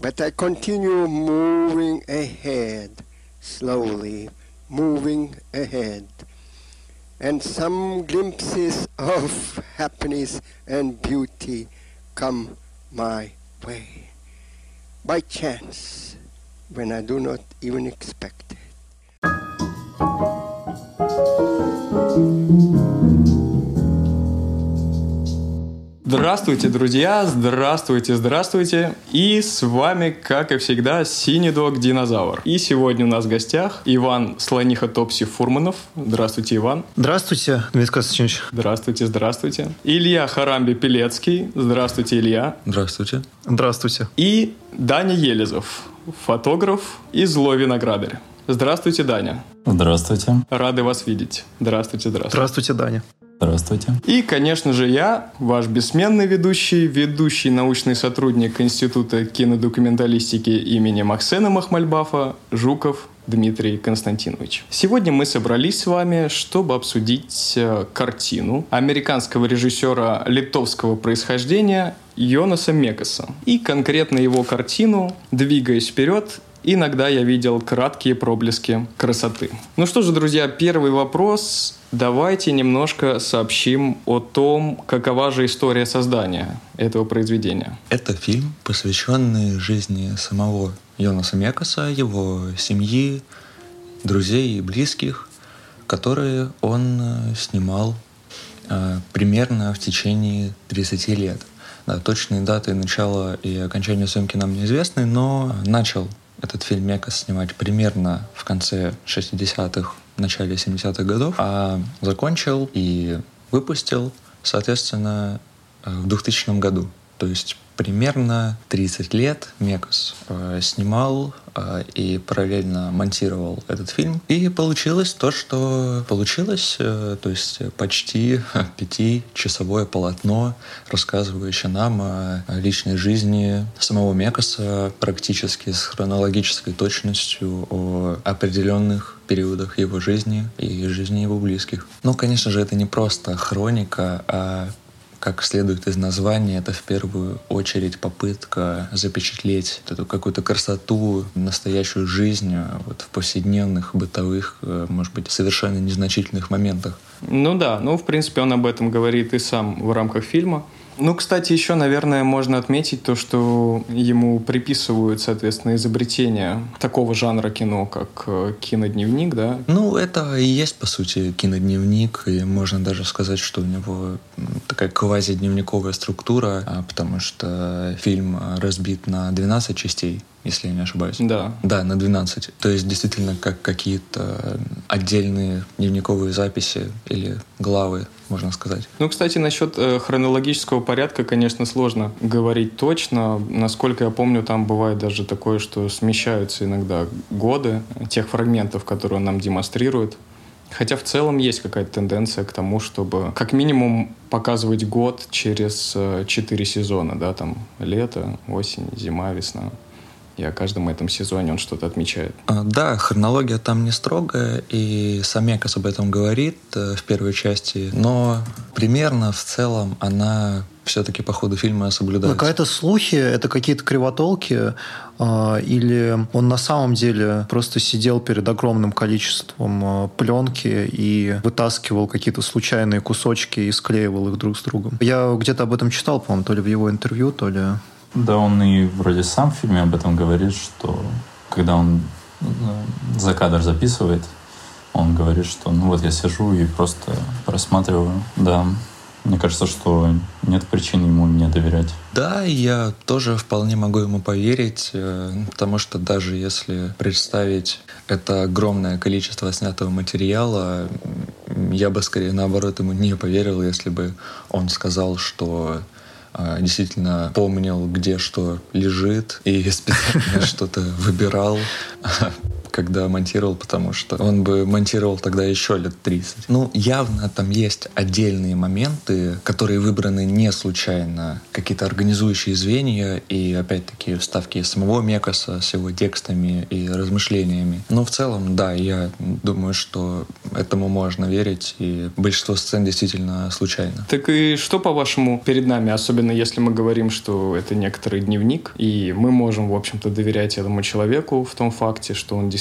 But I continue moving ahead, slowly moving ahead. And some glimpses of happiness and beauty come my way. By chance, when I do not even expect it. Здравствуйте, друзья! Здравствуйте, здравствуйте! И с вами, как и всегда, Синий Дог Динозавр. И сегодня у нас в гостях Иван Слониха Топси Фурманов. Здравствуйте, Иван. Здравствуйте, Дмитрий Константинович. Здравствуйте, здравствуйте. Илья Харамби Пелецкий. Здравствуйте, Илья. Здравствуйте. Здравствуйте. И Даня Елизов, фотограф и злой виноградарь. Здравствуйте, Даня. Здравствуйте. Рады вас видеть. Здравствуйте, здравствуйте. Здравствуйте, Даня. Здравствуйте. И, конечно же, я, ваш бессменный ведущий, ведущий научный сотрудник Института кинодокументалистики имени Максена Махмальбафа, Жуков Дмитрий Константинович. Сегодня мы собрались с вами, чтобы обсудить э, картину американского режиссера литовского происхождения Йонаса Мекаса. И конкретно его картину «Двигаясь вперед» Иногда я видел краткие проблески красоты. Ну что же, друзья, первый вопрос. Давайте немножко сообщим о том, какова же история создания этого произведения. Это фильм, посвященный жизни самого Йонаса Мекаса, его семьи, друзей и близких, которые он э, снимал э, примерно в течение 30 лет. Да, точные даты начала и окончания съемки нам неизвестны, но начал этот фильм Мекас снимать примерно в конце 60-х, начале 70-х годов, а закончил и выпустил, соответственно, э, в 2000 году. То есть примерно 30 лет Мекас э, снимал э, и параллельно монтировал этот фильм. И получилось то, что получилось, э, то есть почти пятичасовое полотно, рассказывающее нам о личной жизни самого Мекаса практически с хронологической точностью о определенных периодах его жизни и жизни его близких. Ну, конечно же, это не просто хроника, а как следует из названия, это в первую очередь попытка запечатлеть эту какую-то красоту, настоящую жизнь а, вот в повседневных, бытовых, э, может быть, совершенно незначительных моментах. Ну да, ну в принципе он об этом говорит и сам в рамках фильма. Ну, кстати, еще, наверное, можно отметить то, что ему приписывают, соответственно, изобретение такого жанра кино, как э, кинодневник, да? Ну, это и есть, по сути, кинодневник, и можно даже сказать, что у него такая квази-дневниковая структура, а, потому что фильм разбит на 12 частей, если я не ошибаюсь. Да. Да, на 12. То есть действительно как какие-то отдельные дневниковые записи или главы, можно сказать. Ну, кстати, насчет э, хронологического порядка, конечно, сложно говорить точно. Насколько я помню, там бывает даже такое, что смещаются иногда годы тех фрагментов, которые он нам демонстрирует. Хотя в целом есть какая-то тенденция к тому, чтобы как минимум показывать год через э, четыре сезона, да, там лето, осень, зима, весна и о каждом этом сезоне он что-то отмечает. А, да, хронология там не строгая, и Самекас об этом говорит э, в первой части, но примерно в целом она все-таки по ходу фильма соблюдается. Какая-то слухи, это какие-то кривотолки, э, или он на самом деле просто сидел перед огромным количеством э, пленки и вытаскивал какие-то случайные кусочки и склеивал их друг с другом. Я где-то об этом читал, по-моему, то ли в его интервью, то ли да, он и вроде сам в фильме об этом говорит, что когда он э, за кадр записывает, он говорит, что ну вот я сижу и просто просматриваю. Да, мне кажется, что нет причин ему не доверять. Да, я тоже вполне могу ему поверить, э, потому что даже если представить это огромное количество снятого материала, я бы скорее наоборот ему не поверил, если бы он сказал, что действительно помнил, где что лежит, и специально что-то выбирал. Когда монтировал, потому что он бы монтировал тогда еще лет 30. Ну, явно там есть отдельные моменты, которые выбраны не случайно, какие-то организующие звенья и, опять-таки, вставки самого Мекаса с его текстами и размышлениями. Но в целом, да, я думаю, что этому можно верить, и большинство сцен действительно случайно. Так и что, по-вашему, перед нами, особенно если мы говорим, что это некоторый дневник, и мы можем, в общем-то, доверять этому человеку в том факте, что он действительно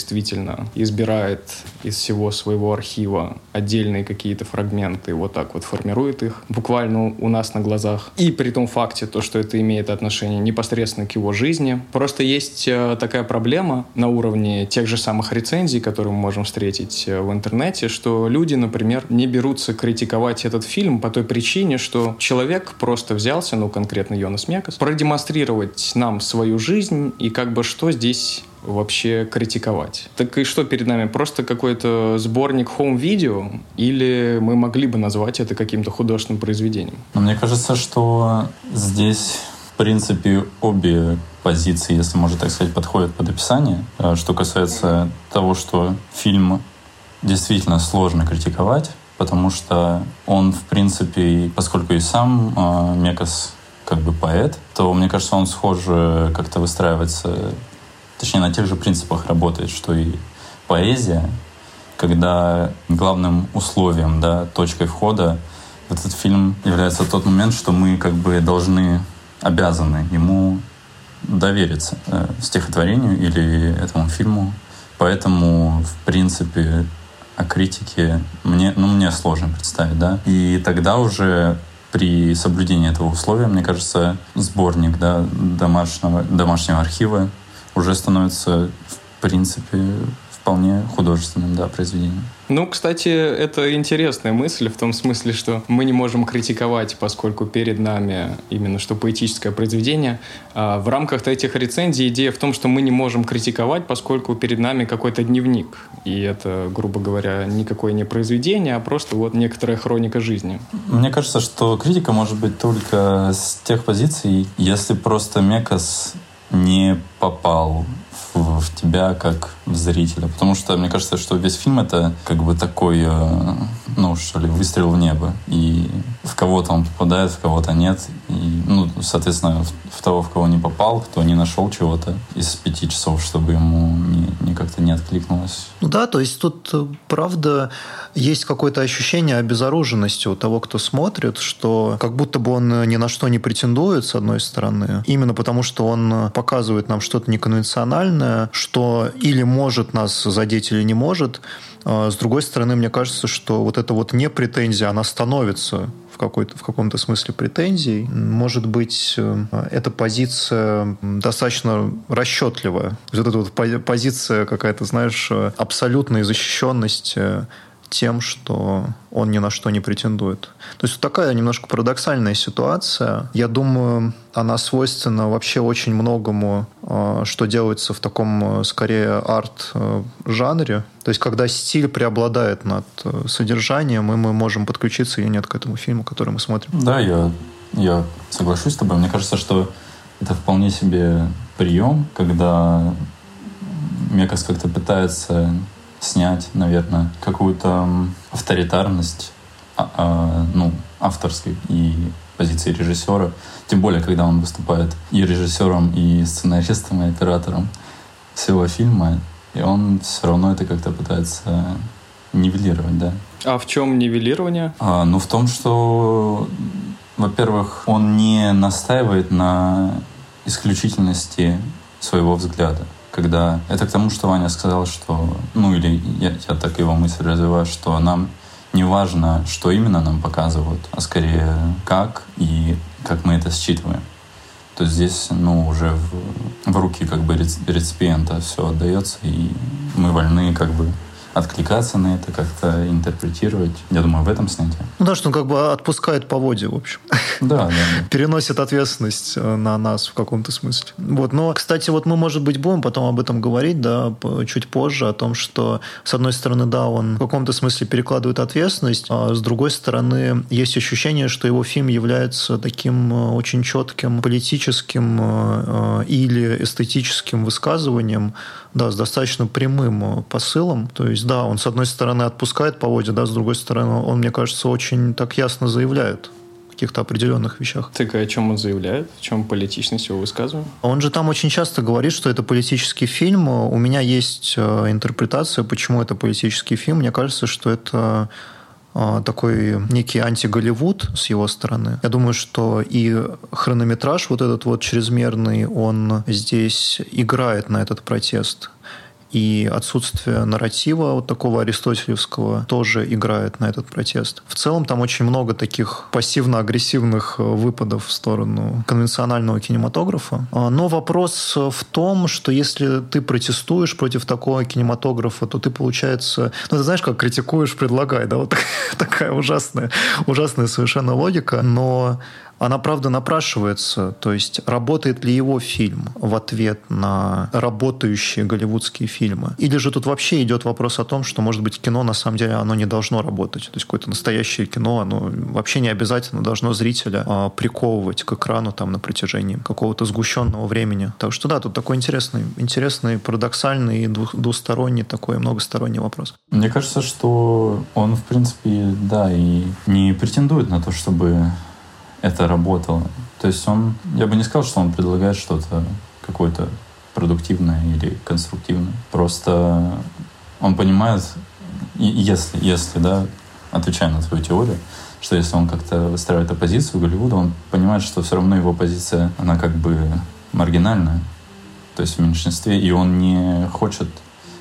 избирает из всего своего архива отдельные какие-то фрагменты, вот так вот формирует их буквально у нас на глазах. И при том факте, то, что это имеет отношение непосредственно к его жизни. Просто есть э, такая проблема на уровне тех же самых рецензий, которые мы можем встретить э, в интернете, что люди, например, не берутся критиковать этот фильм по той причине, что человек просто взялся, ну, конкретно Йонас Мекас, продемонстрировать нам свою жизнь и как бы что здесь вообще критиковать. Так и что перед нами? Просто какой-то сборник хоум-видео? Или мы могли бы назвать это каким-то художественным произведением? Но мне кажется, что здесь, в принципе, обе позиции, если можно так сказать, подходят под описание. А что касается того, что фильм действительно сложно критиковать, потому что он, в принципе, поскольку и сам э, Мекас как бы поэт, то, мне кажется, он схоже как-то выстраивается, точнее, на тех же принципах работает, что и поэзия, когда главным условием, да, точкой входа в этот фильм является тот момент, что мы как бы должны, обязаны ему довериться э, стихотворению или этому фильму. Поэтому, в принципе, о критике мне, ну, мне сложно представить, да. И тогда уже при соблюдении этого условия, мне кажется, сборник да, домашнего, домашнего архива уже становится, в принципе, вполне художественным да, произведением. Ну, кстати, это интересная мысль в том смысле, что мы не можем критиковать, поскольку перед нами именно что поэтическое произведение. А в рамках этих рецензий идея в том, что мы не можем критиковать, поскольку перед нами какой-то дневник. И это, грубо говоря, никакое не произведение, а просто вот некоторая хроника жизни. Мне кажется, что критика может быть только с тех позиций, если просто Мекас не попал в, в тебя как зрителя. Потому что мне кажется, что весь фильм это как бы такой, э, ну что ли, выстрел в небо. И в кого-то он попадает, в кого-то нет. И, ну, соответственно, в, в того, в кого не попал, кто не нашел чего-то из пяти часов, чтобы ему не, не как-то не откликнулось. Ну да, то есть тут, э, правда, есть какое-то ощущение обезоруженности у того, кто смотрит, что как будто бы он ни на что не претендует, с одной стороны, именно потому, что он показывает нам что-то неконвенциональное, что или может нас задеть или не может. А, с другой стороны, мне кажется, что вот эта вот не претензия, она становится в, какой-то, в каком-то смысле претензий. Может быть, э, эта позиция достаточно расчетливая. Вот эта вот позиция какая-то, знаешь, абсолютной защищенности тем, что он ни на что не претендует. То есть такая немножко парадоксальная ситуация. Я думаю, она свойственна вообще очень многому, а, что делается в таком, э, скорее, арт-жанре. То есть когда стиль преобладает над э, содержанием, и мы можем подключиться или нет к этому фильму, который мы смотрим. Да, я, я соглашусь с тобой. Мне кажется, что это вполне себе прием, когда Мекас как-то пытается снять, наверное, какую-то авторитарность а, а, ну, авторской и позиции режиссера. Тем более, когда он выступает и режиссером, и сценаристом, и оператором всего фильма. И он все равно это как-то пытается нивелировать, да. А в чем нивелирование? А, ну, в том, что, во-первых, он не настаивает на исключительности своего взгляда когда... Это к тому, что Ваня сказал, что... Ну, или я, я так его мысль развиваю, что нам не важно, что именно нам показывают, а скорее как и как мы это считываем. То есть здесь, ну, уже в, в руки как бы реципиента все отдается, и мы вольны как бы откликаться на это, как-то интерпретировать. Я думаю, в этом снятие. Ну да, что он как бы отпускает по воде, в общем. Да, да. Переносит ответственность э, на нас в каком-то смысле. Вот. Но, кстати, вот мы, может быть, будем потом об этом говорить, да, чуть позже, о том, что, с одной стороны, да, он в каком-то смысле перекладывает ответственность, а с другой стороны, есть ощущение, что его фильм является таким э, очень четким политическим э, или эстетическим высказыванием, да, с достаточно прямым посылом. То есть, да, он, с одной стороны, отпускает по воде, да, с другой стороны, он, мне кажется, очень так ясно заявляет каких-то определенных вещах. Так о чем он заявляет? В чем политичность его высказывания? Он же там очень часто говорит, что это политический фильм. У меня есть э, интерпретация, почему это политический фильм. Мне кажется, что это э, такой некий анти-Голливуд с его стороны. Я думаю, что и хронометраж вот этот вот чрезмерный, он здесь играет на этот протест и отсутствие нарратива вот такого аристотелевского тоже играет на этот протест. В целом там очень много таких пассивно-агрессивных э, выпадов в сторону конвенционального кинематографа. А, но вопрос в том, что если ты протестуешь против такого кинематографа, то ты, получается, ну, ты знаешь, как критикуешь, предлагай, да, вот такая ужасная, ужасная совершенно логика, но она, правда, напрашивается. То есть, работает ли его фильм в ответ на работающие голливудские фильмы? Или же тут вообще идет вопрос о том, что, может быть, кино, на самом деле, оно не должно работать. То есть, какое-то настоящее кино, оно вообще не обязательно должно зрителя а, приковывать к экрану там на протяжении какого-то сгущенного времени. Так что да, тут такой интересный, интересный, парадоксальный, двусторонний такой многосторонний вопрос. Мне кажется, что он, в принципе, да, и не претендует на то, чтобы это работало. То есть он, я бы не сказал, что он предлагает что-то какое-то продуктивное или конструктивное. Просто он понимает, если, если, да, отвечая на твою теорию, что если он как-то выстраивает оппозицию Голливуда, он понимает, что все равно его позиция, она как бы маргинальная, то есть в меньшинстве, и он не хочет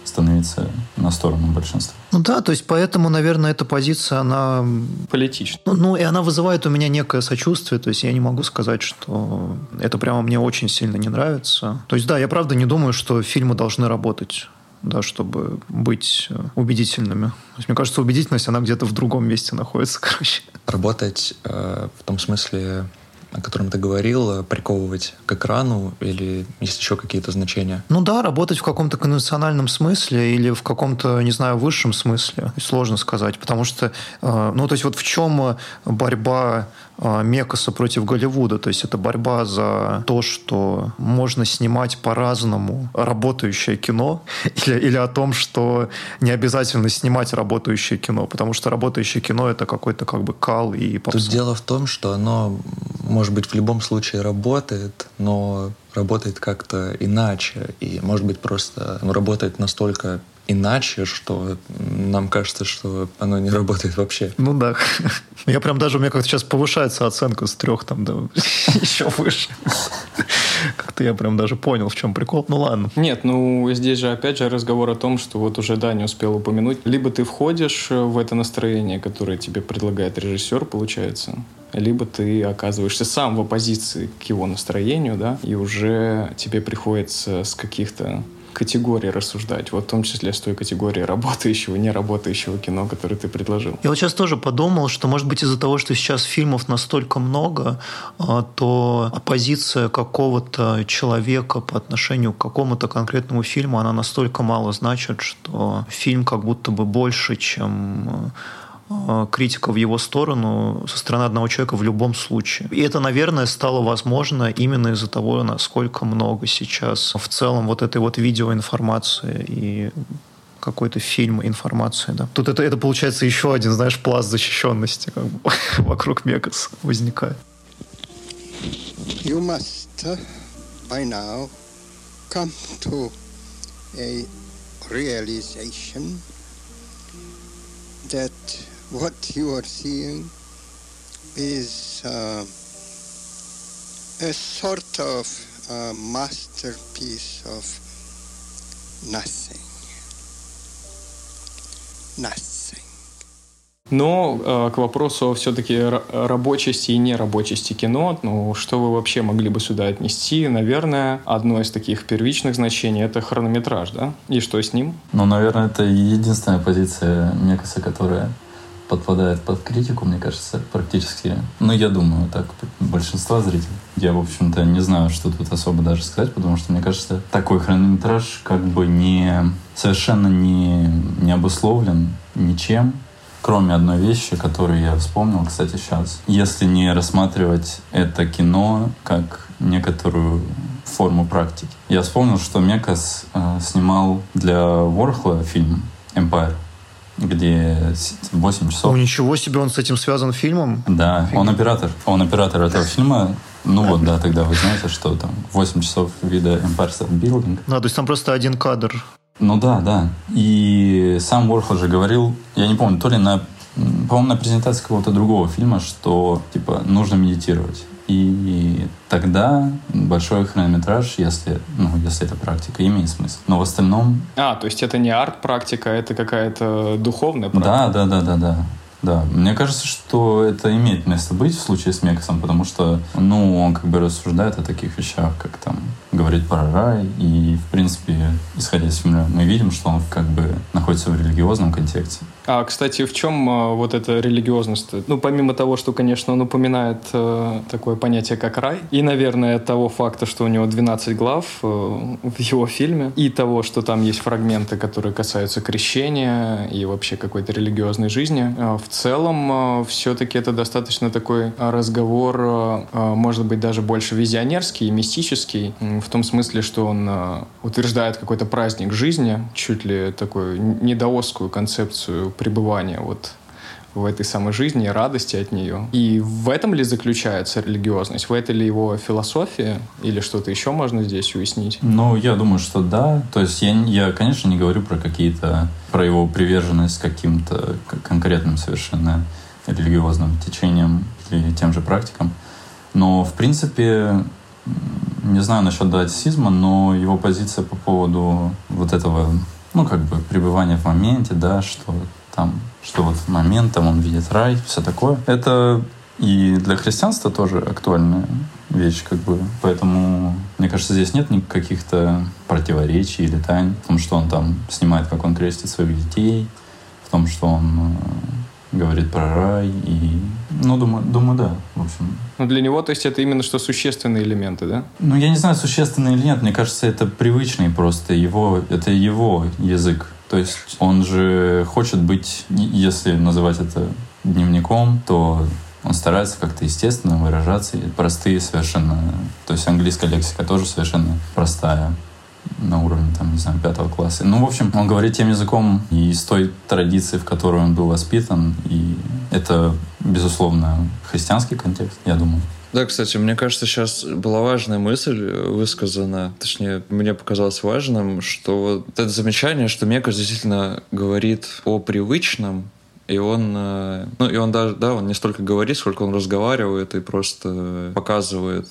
становиться на сторону большинства. Ну да, то есть поэтому, наверное, эта позиция, она... Политична. Ну, ну, и она вызывает у меня некое сочувствие, то есть я не могу сказать, что это прямо мне очень сильно не нравится. То есть да, я правда не думаю, что фильмы должны работать да, чтобы быть э, убедительными. То есть, мне кажется, убедительность, она где-то в другом месте находится, короче. Работать э, в том смысле о котором ты говорил, приковывать к экрану или есть еще какие-то значения? Ну да, работать в каком-то конвенциональном смысле или в каком-то, не знаю, высшем смысле. Сложно сказать, потому что, э, ну то есть вот в чем борьба э, Мекаса против Голливуда. То есть это борьба за то, что можно снимать по-разному работающее кино, или, или о том, что не обязательно снимать работающее кино, потому что работающее кино это какой-то как бы кал и попса. Тут дело в том, что оно может быть, в любом случае работает, но работает как-то иначе. И, может быть, просто оно работает настолько иначе, что нам кажется, что оно не работает вообще. Ну да. Я прям даже, у меня как-то сейчас повышается оценка с трех там до еще выше. Как-то я прям даже понял, в чем прикол. Ну ладно. Нет, ну здесь же опять же разговор о том, что вот уже Даня успел упомянуть. Либо ты входишь в это настроение, которое тебе предлагает режиссер, получается, либо ты оказываешься сам в оппозиции к его настроению, да, и уже тебе приходится с каких-то категорий рассуждать, вот в том числе с той категории работающего, не работающего кино, которое ты предложил. Я вот сейчас тоже подумал, что, может быть, из-за того, что сейчас фильмов настолько много, а, то оппозиция какого-то человека по отношению к какому-то конкретному фильму, она настолько мало значит, что фильм как будто бы больше, чем критика в его сторону со стороны одного человека в любом случае. И это, наверное, стало возможно именно из-за того, насколько много сейчас в целом вот этой вот видеоинформации и какой-то фильм информации. Да. Тут это, это получается еще один, знаешь, пласт защищенности как бы, вокруг Мегас возникает. You must uh, by now come to a realization that what you are seeing is uh, a sort of uh, masterpiece of nothing. Nothing. Но э, к вопросу все-таки рабочести и нерабочести кино, ну, что вы вообще могли бы сюда отнести? Наверное, одно из таких первичных значений — это хронометраж, да? И что с ним? Ну, наверное, это единственная позиция Мекаса, которая подпадает под критику, мне кажется, практически. Ну, я думаю, так, большинство зрителей. Я, в общем-то, не знаю, что тут особо даже сказать, потому что, мне кажется, такой хронометраж как бы не совершенно не, не обусловлен ничем, кроме одной вещи, которую я вспомнил, кстати, сейчас. Если не рассматривать это кино как некоторую форму практики. Я вспомнил, что Мекас э, снимал для Ворхла фильм «Empire», где 8 часов. Ну, ничего себе, он с этим связан фильмом? Да, он оператор. Он оператор этого фильма. Ну вот, да, тогда вы знаете, что там 8 часов вида Empire State Building. Да, то есть там просто один кадр. Ну да, да. И сам Уорхол же говорил, я не помню, то ли на, по-моему, на презентации какого-то другого фильма, что, типа, нужно медитировать. И тогда большой хронометраж, если, ну, если это практика, имеет смысл. Но в остальном... А, то есть это не арт-практика, это какая-то духовная практика? Да, да, да, да, да. Да, мне кажется, что это имеет место быть в случае с Мексом, потому что, ну, он как бы рассуждает о таких вещах, как там говорит про рай, и, в принципе, исходя из фильма, мы видим, что он как бы находится в религиозном контексте. А, кстати, в чем э, вот эта религиозность? Ну, помимо того, что, конечно, он упоминает э, такое понятие, как рай, и, наверное, того факта, что у него 12 глав э, в его фильме, и того, что там есть фрагменты, которые касаются крещения и вообще какой-то религиозной жизни, э, в целом все-таки это достаточно такой разговор, может быть, даже больше визионерский и мистический, в том смысле, что он утверждает какой-то праздник жизни, чуть ли такую недоосскую концепцию пребывания вот в этой самой жизни, радости от нее. И в этом ли заключается религиозность? В этой ли его философия? Или что-то еще можно здесь уяснить? Ну, я думаю, что да. То есть я, я конечно, не говорю про какие-то, про его приверженность каким-то конкретным совершенно религиозным течениям или тем же практикам. Но, в принципе, не знаю насчет даотисизма, но его позиция по поводу вот этого, ну, как бы, пребывания в моменте, да, что там, что вот в момент там он видит рай, все такое. Это и для христианства тоже актуальная вещь, как бы. Поэтому, мне кажется, здесь нет никаких то противоречий или тайн в том, что он там снимает, как он крестит своих детей, в том, что он э, говорит про рай и ну, думаю, думаю, да, в общем. Ну, для него, то есть, это именно что существенные элементы, да? Ну, я не знаю, существенные или нет. Мне кажется, это привычный просто его, это его язык. То есть он же хочет быть, если называть это дневником, то он старается как-то естественно выражаться, и простые совершенно, то есть английская лексика тоже совершенно простая на уровне, там, не знаю, пятого класса. Ну, в общем, он говорит тем языком и из той традиции, в которой он был воспитан, и это, безусловно, христианский контекст, я думаю. Да, кстати, мне кажется, сейчас была важная мысль высказана, точнее, мне показалось важным, что вот это замечание, что Мекаш действительно говорит о привычном, и он, э, ну, и он даже, да, он не столько говорит, сколько он разговаривает и просто показывает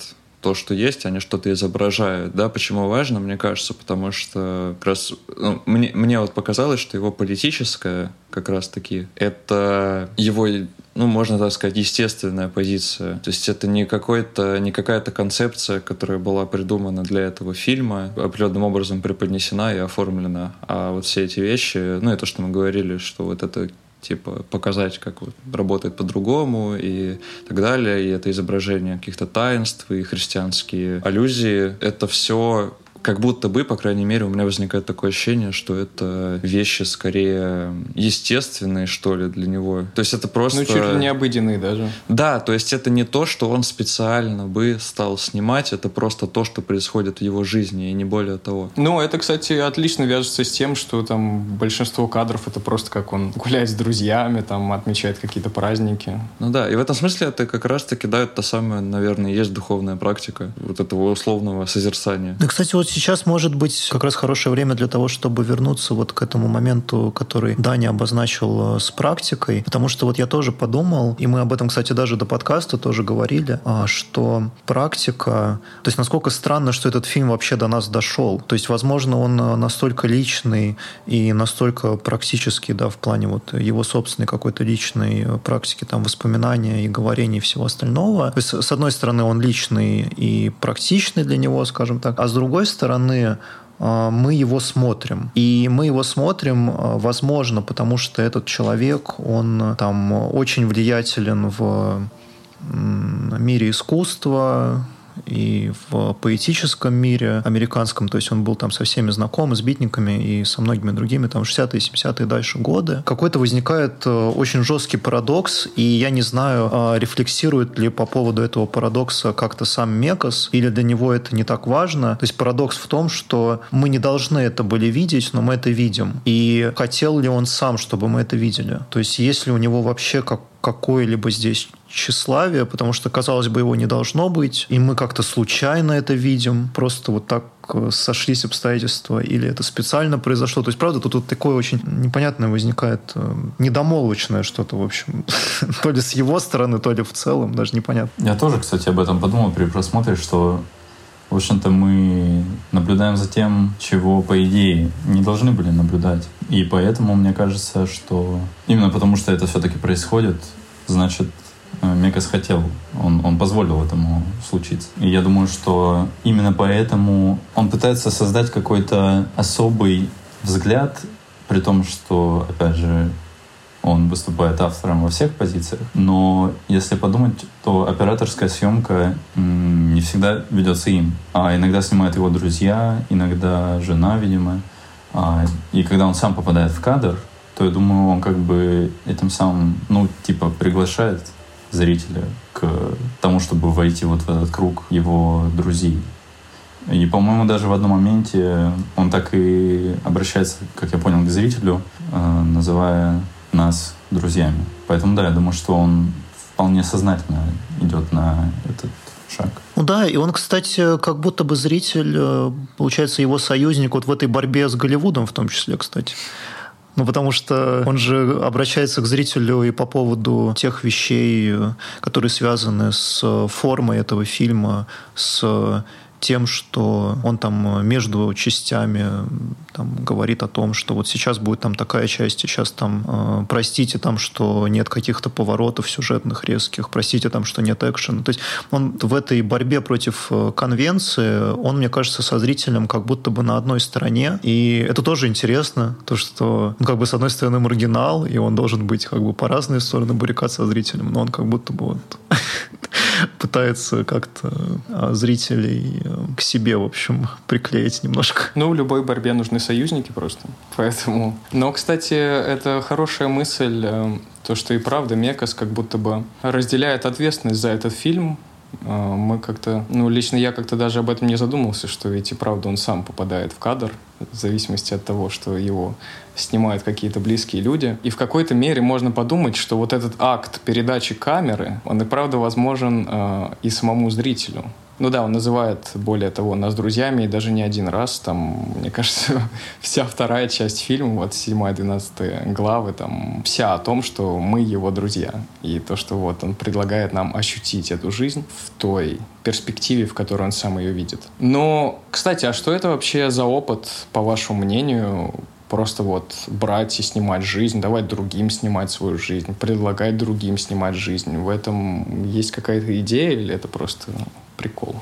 то, что есть, они что-то изображают. Да, почему важно, мне кажется, потому что как раз ну, мне, мне вот показалось, что его политическое как раз-таки это его ну, можно так сказать, естественная позиция. То есть это не, какой-то, не какая-то концепция, которая была придумана для этого фильма, определенным образом преподнесена и оформлена. А вот все эти вещи, ну, и то, что мы говорили, что вот это типа показать, как вот работает по-другому и так далее. И это изображение каких-то таинств и христианские аллюзии. Это все как будто бы, по крайней мере, у меня возникает такое ощущение, что это вещи скорее естественные, что ли, для него. То есть это просто... Ну, чуть ли не обыденные даже. Да, то есть это не то, что он специально бы стал снимать, это просто то, что происходит в его жизни, и не более того. Ну, это, кстати, отлично вяжется с тем, что там большинство кадров это просто как он гуляет с друзьями, там отмечает какие-то праздники. Ну да, и в этом смысле это как раз-таки, да, это самое, наверное, есть духовная практика вот этого условного созерцания. Да, кстати, вот сейчас может быть как раз хорошее время для того, чтобы вернуться вот к этому моменту, который Даня обозначил э, с практикой, потому что вот я тоже подумал, и мы об этом, кстати, даже до подкаста тоже говорили, а, что практика, то есть насколько странно, что этот фильм вообще до нас дошел. То есть, возможно, он э, настолько личный и настолько практический, да, в плане вот его собственной какой-то личной э, практики, там, воспоминания и говорения и всего остального. То есть, с одной стороны, он личный и практичный для него, скажем так, а с другой стороны, э, мы его смотрим. И мы его смотрим, возможно, потому что этот человек, он там очень влиятелен в мире искусства, и в поэтическом мире американском, то есть он был там со всеми знаком, с битниками и со многими другими, там 60-е, 70-е дальше годы. Какой-то возникает э, очень жесткий парадокс, и я не знаю, а, рефлексирует ли по поводу этого парадокса как-то сам Мекас, или для него это не так важно. То есть парадокс в том, что мы не должны это были видеть, но мы это видим. И хотел ли он сам, чтобы мы это видели? То есть есть ли у него вообще как какое-либо здесь тщеславие, потому что, казалось бы, его не должно быть, и мы как-то случайно это видим, просто вот так э, сошлись обстоятельства, или это специально произошло. То есть, правда, тут вот такое очень непонятное возникает, э, недомолвочное что-то, в общем. то ли с его стороны, то ли в целом, даже непонятно. Я тоже, кстати, об этом подумал при просмотре, что в общем-то, мы наблюдаем за тем, чего, по идее, не должны были наблюдать. И поэтому мне кажется, что именно потому, что это все-таки происходит, значит, Мекас хотел, он, он позволил этому случиться. И я думаю, что именно поэтому он пытается создать какой-то особый взгляд, при том, что, опять же, он выступает автором во всех позициях. Но если подумать, то операторская съемка не всегда ведется им. А иногда снимают его друзья, иногда жена, видимо. А, и когда он сам попадает в кадр, то я думаю, он как бы этим самым, ну, типа, приглашает зрителя к тому, чтобы войти вот в этот круг его друзей. И, по-моему, даже в одном моменте он так и обращается, как я понял, к зрителю, э, называя нас друзьями. Поэтому, да, я думаю, что он вполне сознательно идет на этот шаг. Ну да, и он, кстати, как будто бы зритель, э, получается, его союзник вот в этой борьбе с Голливудом в том числе, кстати. Ну, потому что он же обращается к зрителю и по поводу тех вещей, которые связаны с формой этого фильма, с тем, что он там между частями там, говорит о том, что вот сейчас будет там такая часть, сейчас там э, простите там, что нет каких-то поворотов сюжетных резких, простите там, что нет экшена. То есть он в этой борьбе против э, конвенции, он, мне кажется, со зрителем как будто бы на одной стороне. И это тоже интересно, то, что ну, как бы с одной стороны маргинал, и он должен быть как бы по разные стороны баррикад со зрителем, но он как будто бы вот пытается как-то а, зрителей э, к себе, в общем, приклеить немножко. Ну, в любой борьбе нужны союзники просто. Поэтому... Но, кстати, это хорошая мысль, э, то, что и правда Мекас как будто бы разделяет ответственность за этот фильм, а, мы как-то, ну, лично я как-то даже об этом не задумался, что ведь и правда он сам попадает в кадр, в зависимости от того, что его снимают какие-то близкие люди. И в какой-то мере можно подумать, что вот этот акт передачи камеры, он и правда возможен э, и самому зрителю. Ну да, он называет, более того, нас друзьями, и даже не один раз. Там, мне кажется, вся вторая часть фильма, вот седьмая, двенадцатая главы, там вся о том, что мы его друзья. И то, что вот он предлагает нам ощутить эту жизнь в той перспективе, в которой он сам ее видит. Но, кстати, а что это вообще за опыт, по вашему мнению, просто вот брать и снимать жизнь, давать другим снимать свою жизнь, предлагать другим снимать жизнь. В этом есть какая-то идея или это просто прикол?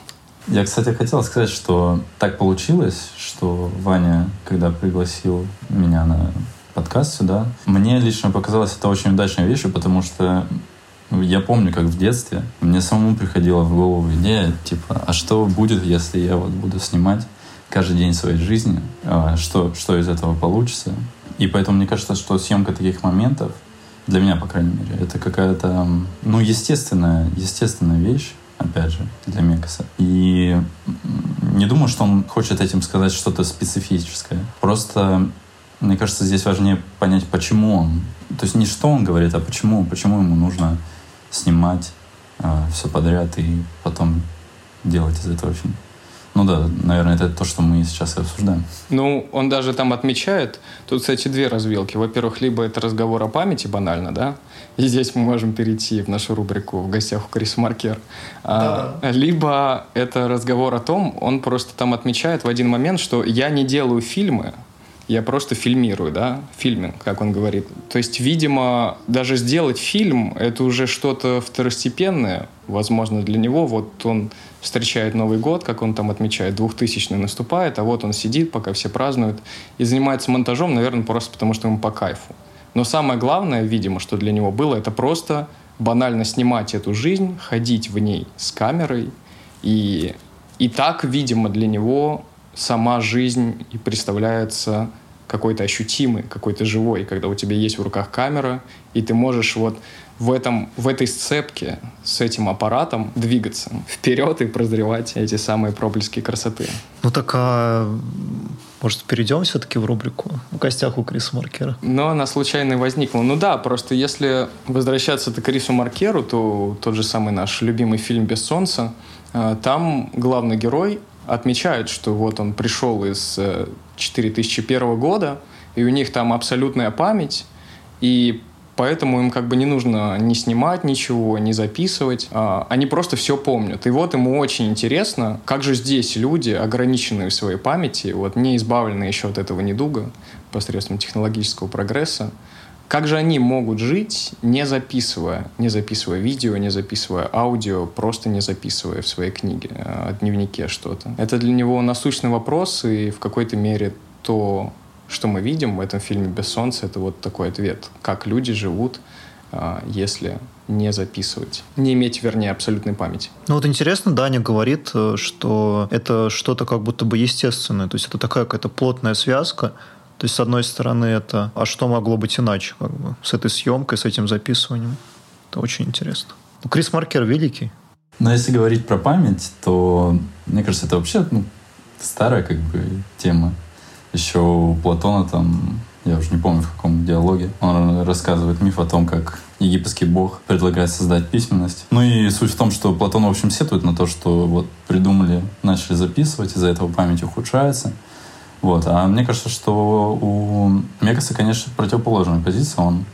Я, кстати, хотел сказать, что так получилось, что Ваня, когда пригласил меня на подкаст сюда, мне лично показалось это очень удачной вещью, потому что я помню, как в детстве мне самому приходила в голову идея, типа, а что будет, если я вот буду снимать каждый день своей жизни, а, что, что из этого получится. И поэтому мне кажется, что съемка таких моментов, для меня, по крайней мере, это какая-то, ну, естественная, естественная вещь, опять же, для Мекаса. И не думаю, что он хочет этим сказать что-то специфическое. Просто, мне кажется, здесь важнее понять, почему он. То есть не что он говорит, а почему, почему ему нужно снимать э, а, все подряд и потом делать из этого фильм. Ну да, наверное, это то, что мы сейчас и обсуждаем. Ну, он даже там отмечает, тут, кстати, две развилки. Во-первых, либо это разговор о памяти банально, да, и здесь мы можем перейти в нашу рубрику «В гостях у Крис Маркер». А, либо это разговор о том, он просто там отмечает в один момент, что я не делаю фильмы, я просто фильмирую, да, фильминг, как он говорит. То есть, видимо, даже сделать фильм — это уже что-то второстепенное, возможно, для него. Вот он встречает Новый год, как он там отмечает, 2000 наступает, а вот он сидит, пока все празднуют, и занимается монтажом, наверное, просто потому, что ему по кайфу. Но самое главное, видимо, что для него было, это просто банально снимать эту жизнь, ходить в ней с камерой, и, и так, видимо, для него сама жизнь и представляется какой-то ощутимый, какой-то живой, когда у тебя есть в руках камера, и ты можешь вот в, этом, в этой сцепке с этим аппаратом двигаться вперед и прозревать эти самые проблески красоты. Ну так, а может, перейдем все-таки в рубрику в гостях у Криса Маркера? Но она случайно возникла. Ну да, просто если возвращаться к Крису Маркеру, то тот же самый наш любимый фильм «Без солнца», э, там главный герой отмечает, что вот он пришел из 4001 э, года, и у них там абсолютная память, и поэтому им как бы не нужно ни снимать ничего, ни записывать. А, они просто все помнят. И вот ему очень интересно, как же здесь люди, ограниченные в своей памяти, вот не избавленные еще от этого недуга посредством технологического прогресса, как же они могут жить, не записывая, не записывая видео, не записывая аудио, просто не записывая в своей книге, э, дневнике что-то? Это для него насущный вопрос, и в какой-то мере то, что мы видим в этом фильме «Без солнца», это вот такой ответ. Как люди живут, э, если не записывать, не иметь, вернее, абсолютной памяти. Ну вот интересно, Даня говорит, э, что это что-то как будто бы естественное, то есть это такая какая-то плотная связка, то есть, с одной стороны, это «а что могло быть иначе?» как бы, с этой съемкой, с этим записыванием. Это очень интересно. Ну, Крис Маркер великий. Но если говорить про память, то, мне кажется, это вообще ну, старая как бы тема. Еще у Платона там, я уже не помню в каком диалоге, он рассказывает миф о том, как египетский бог предлагает создать письменность. Ну и суть в том, что Платон, в общем, сетует на то, что вот придумали, начали записывать, из-за этого память ухудшается. Вот. А мне кажется, что у Мегаса, конечно, противоположная позиция. Он,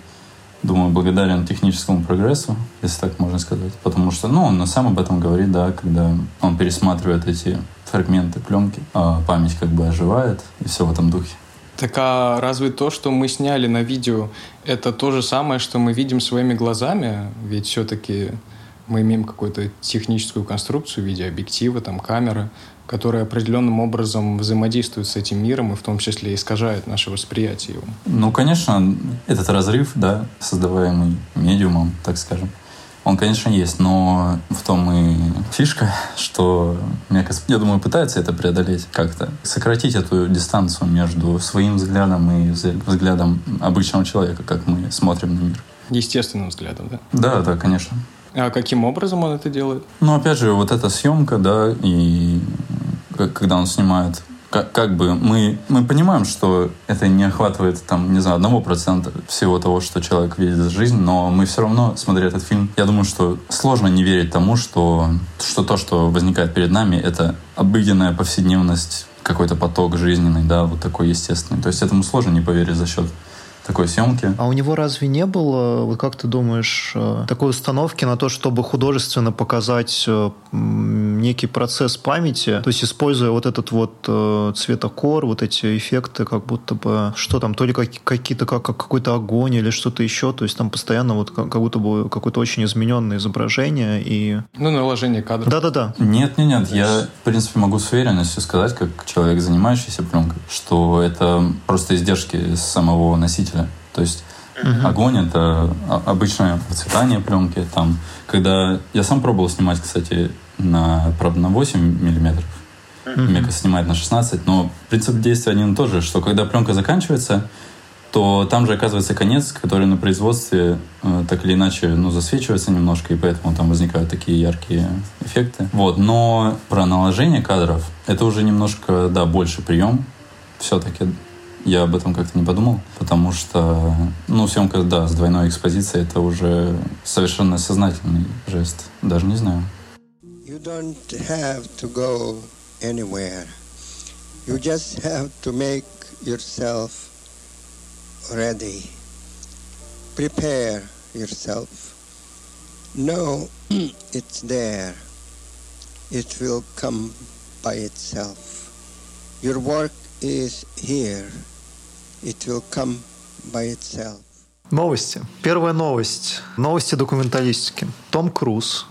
думаю, благодарен техническому прогрессу, если так можно сказать. Потому что, ну, он сам об этом говорит, да, когда он пересматривает эти фрагменты пленки, а память как бы оживает и все в этом духе. Так а разве то, что мы сняли на видео, это то же самое, что мы видим своими глазами? Ведь все-таки мы имеем какую-то техническую конструкцию в виде объектива, там, камеры которые определенным образом взаимодействуют с этим миром и в том числе искажают наше восприятие его. Ну, конечно, этот разрыв, да, создаваемый медиумом, так скажем, он, конечно, есть, но в том и фишка, что, я думаю, пытается это преодолеть как-то. Сократить эту дистанцию между своим взглядом и взглядом обычного человека, как мы смотрим на мир. Естественным взглядом, да? Да, да, конечно. А каким образом он это делает? Ну, опять же, вот эта съемка, да, и когда он снимает как, как бы мы, мы понимаем, что это не охватывает, там, не знаю, одного процента всего того, что человек видит в жизни, но мы все равно, смотря этот фильм, я думаю, что сложно не верить тому, что, что то, что возникает перед нами, это обыденная повседневность, какой-то поток жизненный, да, вот такой естественный. То есть этому сложно не поверить за счет такой съемки. А у него разве не было, вот как ты думаешь, э, такой установки на то, чтобы художественно показать э, некий процесс памяти, то есть используя вот этот вот э, цветокор, вот эти эффекты, как будто бы, что там, то ли какие-то, как, как какой-то огонь или что-то еще, то есть там постоянно вот как, как будто бы какое-то очень измененное изображение и... Ну, наложение кадров. Да-да-да. Нет, нет, нет, я, в принципе, могу с уверенностью сказать, как человек, занимающийся пленкой, что это просто издержки самого носителя то есть Угу. Огонь это обычное процветание пленки. Там, когда я сам пробовал снимать, кстати, на, правда, на 8 миллиметров. Угу. Мека снимает на 16, но принцип действия один и тот же, что когда пленка заканчивается, то там же оказывается конец, который на производстве э, так или иначе ну, засвечивается немножко, и поэтому там возникают такие яркие эффекты. Вот. Но про наложение кадров это уже немножко, да, больше прием все-таки я об этом как-то не подумал, потому что, ну, съемка, да, с двойной экспозицией это уже совершенно сознательный жест. Даже не знаю. You don't have to go anywhere. You just have to make yourself ready. Prepare yourself. Know it's there. It will come by itself. Your work is here. It will come by itself. Новости. Первая новость. Новости документалистики. Том Круз,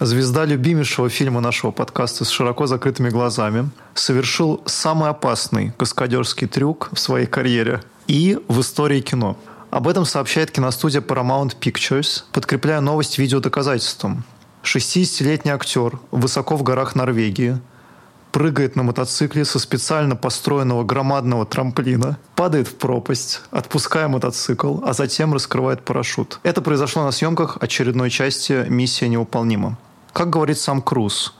звезда любимейшего фильма нашего подкаста с широко закрытыми глазами, совершил самый опасный каскадерский трюк в своей карьере и в истории кино. Об этом сообщает киностудия Paramount Pictures, подкрепляя новость видеодоказательством. 60-летний актер высоко в горах Норвегии – прыгает на мотоцикле со специально построенного громадного трамплина, падает в пропасть, отпуская мотоцикл, а затем раскрывает парашют. Это произошло на съемках очередной части «Миссия невыполнима». Как говорит сам Круз,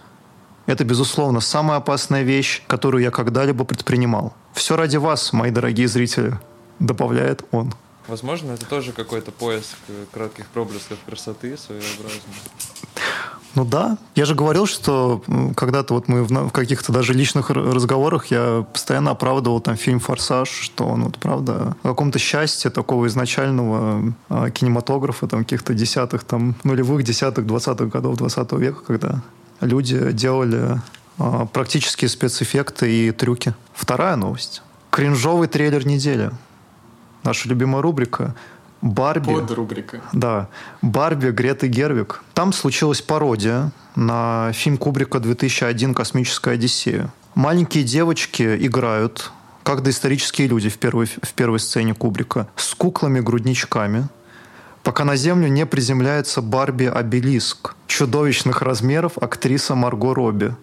это, безусловно, самая опасная вещь, которую я когда-либо предпринимал. Все ради вас, мои дорогие зрители, добавляет он. Возможно, это тоже какой-то поиск кратких проблесков красоты своеобразный. Ну да. Я же говорил, что когда-то вот мы в, каких-то даже личных разговорах я постоянно оправдывал там фильм «Форсаж», что он вот, правда, о каком-то счастье такого изначального э, кинематографа, там, каких-то десятых, там, нулевых, десятых, двадцатых годов двадцатого века, когда люди делали э, практические спецэффекты и трюки. Вторая новость. Кринжовый трейлер недели. Наша любимая рубрика – Барби. Под рубрика. Да. Барби, Греты Гервик. Там случилась пародия на фильм Кубрика 2001 «Космическая Одиссея». Маленькие девочки играют, как доисторические люди в первой, в первой сцене Кубрика, с куклами-грудничками, пока на Землю не приземляется Барби-обелиск чудовищных размеров актриса Марго Робби,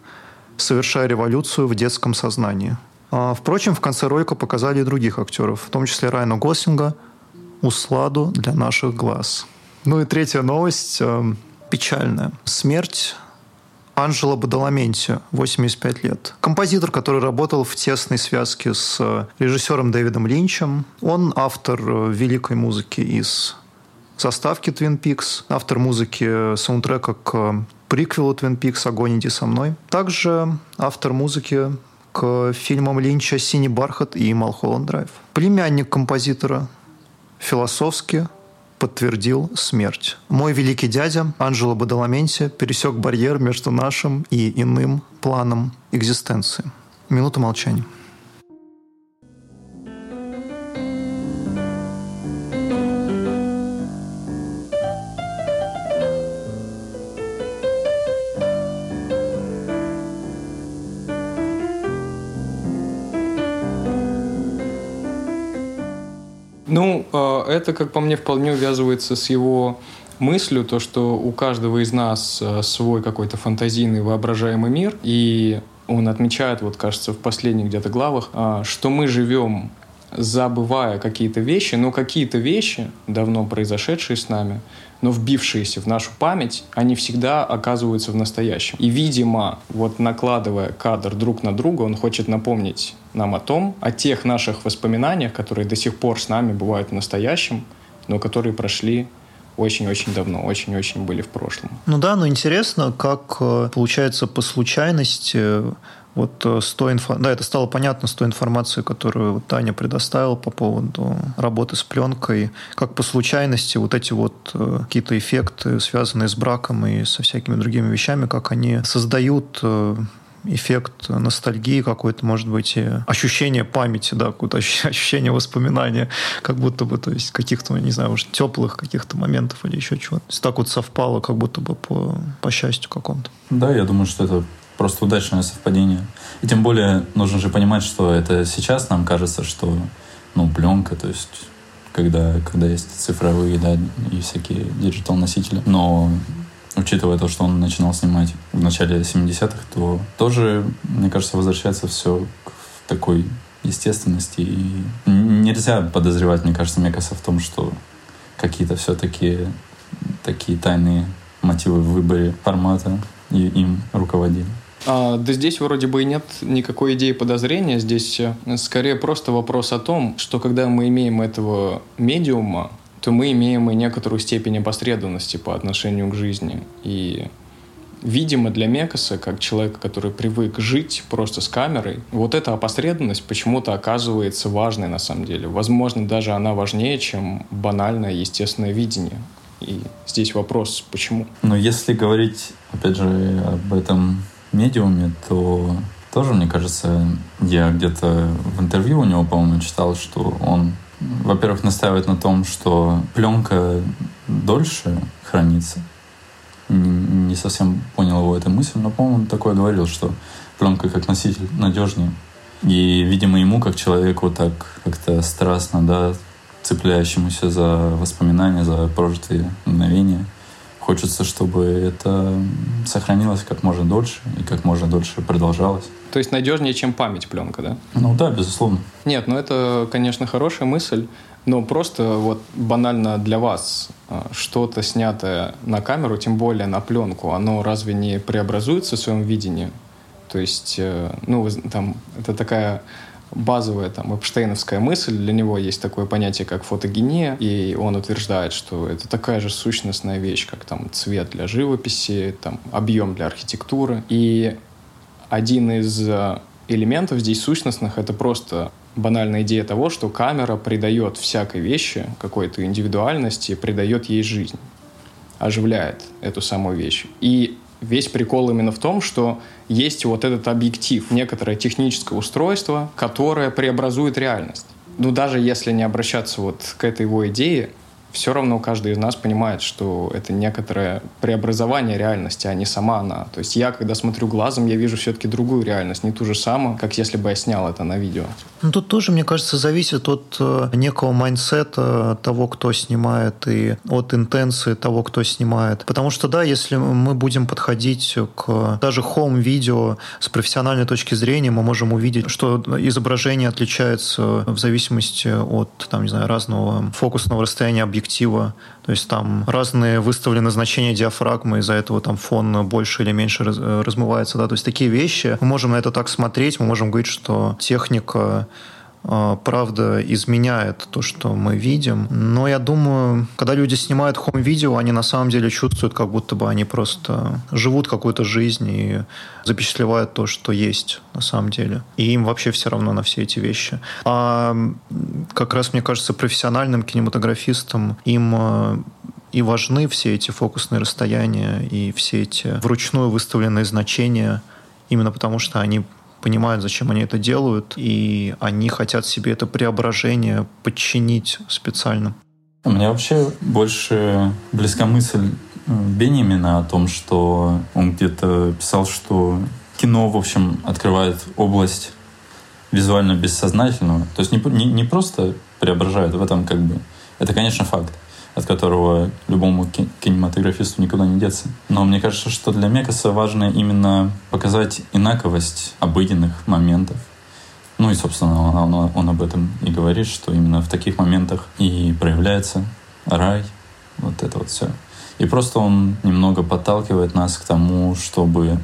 совершая революцию в детском сознании. А, впрочем, в конце ролика показали и других актеров, в том числе Райана Гослинга – усладу для наших глаз. Ну и третья новость э, печальная. Смерть Анжела Бадаламенти, 85 лет. Композитор, который работал в тесной связке с э, режиссером Дэвидом Линчем. Он автор э, великой музыки из заставки Twin Peaks, автор музыки саундтрека к приквелу Twin Peaks «Огонь, иди со мной». Также автор музыки к фильмам Линча «Синий бархат» и «Малхолланд Драйв». Племянник композитора философски подтвердил смерть. Мой великий дядя Анджело Бадаламенти пересек барьер между нашим и иным планом экзистенции. Минута молчания. Ну, а, это, как по мне, вполне увязывается с его мыслью, то, что у каждого из нас а, свой какой-то фантазийный воображаемый мир, и он отмечает, вот кажется, в последних где-то главах, а, что мы живем забывая какие-то вещи, но какие-то вещи, давно произошедшие с нами, но вбившиеся в нашу память, они всегда оказываются в настоящем. И, видимо, вот накладывая кадр друг на друга, он хочет напомнить нам о том, о тех наших воспоминаниях, которые до сих пор с нами бывают в настоящем, но которые прошли очень-очень давно, очень-очень были в прошлом. Ну да, но интересно, как э, получается по случайности вот э, с той инфо... да, это стало понятно с той информацией, которую Таня предоставила по поводу работы с пленкой, как по случайности вот эти вот э, какие-то эффекты, связанные с браком и со всякими другими вещами, как они создают э, эффект ностальгии какой-то, может быть, и ощущение памяти, да, какое-то ощущение воспоминания, как будто бы, то есть каких-то, не знаю, уж теплых каких-то моментов или еще чего-то. Так вот совпало, как будто бы по, по счастью какому-то. Да, я думаю, что это просто удачное совпадение. И тем более нужно же понимать, что это сейчас нам кажется, что ну, пленка, то есть когда, когда есть цифровые, да, и всякие диджитал-носители. Но учитывая то, что он начинал снимать в начале 70-х, то тоже, мне кажется, возвращается все к такой естественности. И нельзя подозревать, мне кажется, Мекаса в том, что какие-то все-таки такие тайные мотивы в выборе формата и им руководили. А, да здесь вроде бы и нет никакой идеи подозрения. Здесь э, скорее просто вопрос о том, что когда мы имеем этого медиума, то мы имеем и некоторую степень опосредованности по отношению к жизни. И видимо, для Мекаса, как человека, который привык жить просто с камерой, вот эта опосредованность почему-то оказывается важной на самом деле. Возможно, даже она важнее, чем банальное естественное видение. И здесь вопрос, почему? Но если говорить, опять же, об этом медиуме, то тоже, мне кажется, я где-то в интервью у него, по-моему, читал, что он, во-первых, настаивает на том, что пленка дольше хранится. Не совсем понял его эту мысль, но, по-моему, он такое говорил, что пленка как носитель надежнее. И, видимо, ему, как человеку, так как-то страстно, да, цепляющемуся за воспоминания, за прожитые мгновения, хочется, чтобы это сохранилось как можно дольше и как можно дольше продолжалось. То есть надежнее, чем память пленка, да? Ну да, безусловно. Нет, ну это, конечно, хорошая мысль, но просто вот банально для вас а, что-то снятое на камеру, тем более на пленку, оно разве не преобразуется в своем видении? То есть, э, ну, там, это такая базовая там эпштейновская мысль. Для него есть такое понятие, как фотогения, и он утверждает, что это такая же сущностная вещь, как там цвет для живописи, там объем для архитектуры. И один из э, элементов здесь сущностных — это просто банальная идея того, что камера придает всякой вещи какой-то индивидуальности, придает ей жизнь, оживляет эту самую вещь. И весь прикол именно в том, что есть вот этот объектив, некоторое техническое устройство, которое преобразует реальность. Ну, даже если не обращаться вот к этой его идее, все равно каждый из нас понимает, что это некоторое преобразование реальности, а не сама она. То есть я, когда смотрю глазом, я вижу все-таки другую реальность, не ту же самую, как если бы я снял это на видео. Ну, тут тоже, мне кажется, зависит от э, некого майнсета того, кто снимает, и от интенции того, кто снимает. Потому что, да, если мы будем подходить к даже home-видео с профессиональной точки зрения, мы можем увидеть, что изображение отличается в зависимости от, там, не знаю, разного фокусного расстояния объекта объектива. То есть там разные выставлены значения диафрагмы, из-за этого там фон больше или меньше э, размывается. Да? То есть такие вещи. Мы можем на это так смотреть, мы можем говорить, что техника правда изменяет то, что мы видим. Но я думаю, когда люди снимают хом-видео, они на самом деле чувствуют, как будто бы они просто живут какую-то жизнь и запечатлевают то, что есть на самом деле. И им вообще все равно на все эти вещи. А как раз, мне кажется, профессиональным кинематографистам им а, и важны все эти фокусные расстояния и все эти вручную выставленные значения, именно потому что они понимают, зачем они это делают, и они хотят себе это преображение подчинить специально. У меня вообще больше близка мысль Бенемина о том, что он где-то писал, что кино, в общем, открывает область визуально бессознательного. То есть не, не, не просто преображает в этом как бы... Это, конечно, факт от которого любому кинематографисту никуда не деться. Но мне кажется, что для Мекаса важно именно показать инаковость обыденных моментов. Ну и, собственно, он, он, он об этом и говорит, что именно в таких моментах и проявляется рай, вот это вот все. И просто он немного подталкивает нас к тому, чтобы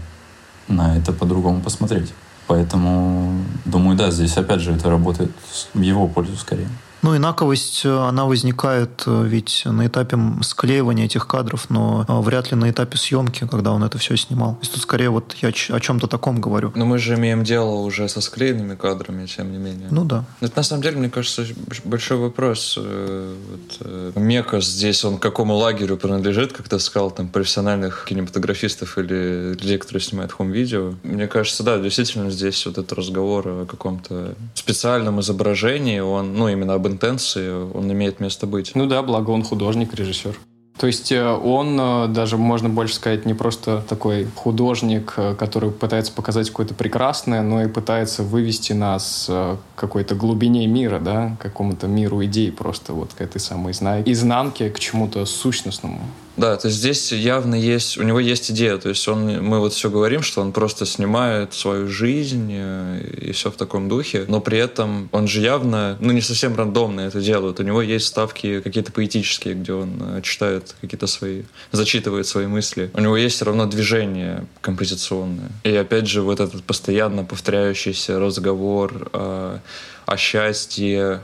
на это по-другому посмотреть. Поэтому, думаю, да, здесь опять же это работает в его пользу скорее. Ну, инаковость, э, она возникает э, ведь на этапе склеивания этих кадров, но э, вряд ли на этапе съемки, когда он это все снимал. То есть тут скорее вот я о чем-то таком говорю. Но мы же имеем дело уже со склеенными кадрами, тем не менее. Ну да. Это на самом деле, мне кажется, большой вопрос. Вот, Мекас здесь, он к какому лагерю принадлежит, как ты сказал, там, профессиональных кинематографистов или людей, которые снимают хом-видео. Мне кажется, да, действительно здесь вот этот разговор о каком-то специальном изображении, он, ну, именно об интенции, он имеет место быть. Ну да, благо он художник, режиссер. То есть э, он э, даже, можно больше сказать, не просто такой художник, э, который пытается показать какое-то прекрасное, но и пытается вывести нас к какой-то глубине мира, да, к какому-то миру идей просто вот к этой самой изнанке, к чему-то сущностному. Да, то есть здесь явно есть, у него есть идея, то есть он, мы вот все говорим, что он просто снимает свою жизнь и все в таком духе, но при этом он же явно, ну не совсем рандомно это делает, у него есть ставки какие-то поэтические, где он читает какие-то свои, зачитывает свои мысли. У него есть все равно движение композиционное. И опять же, вот этот постоянно повторяющийся разговор о, о счастье,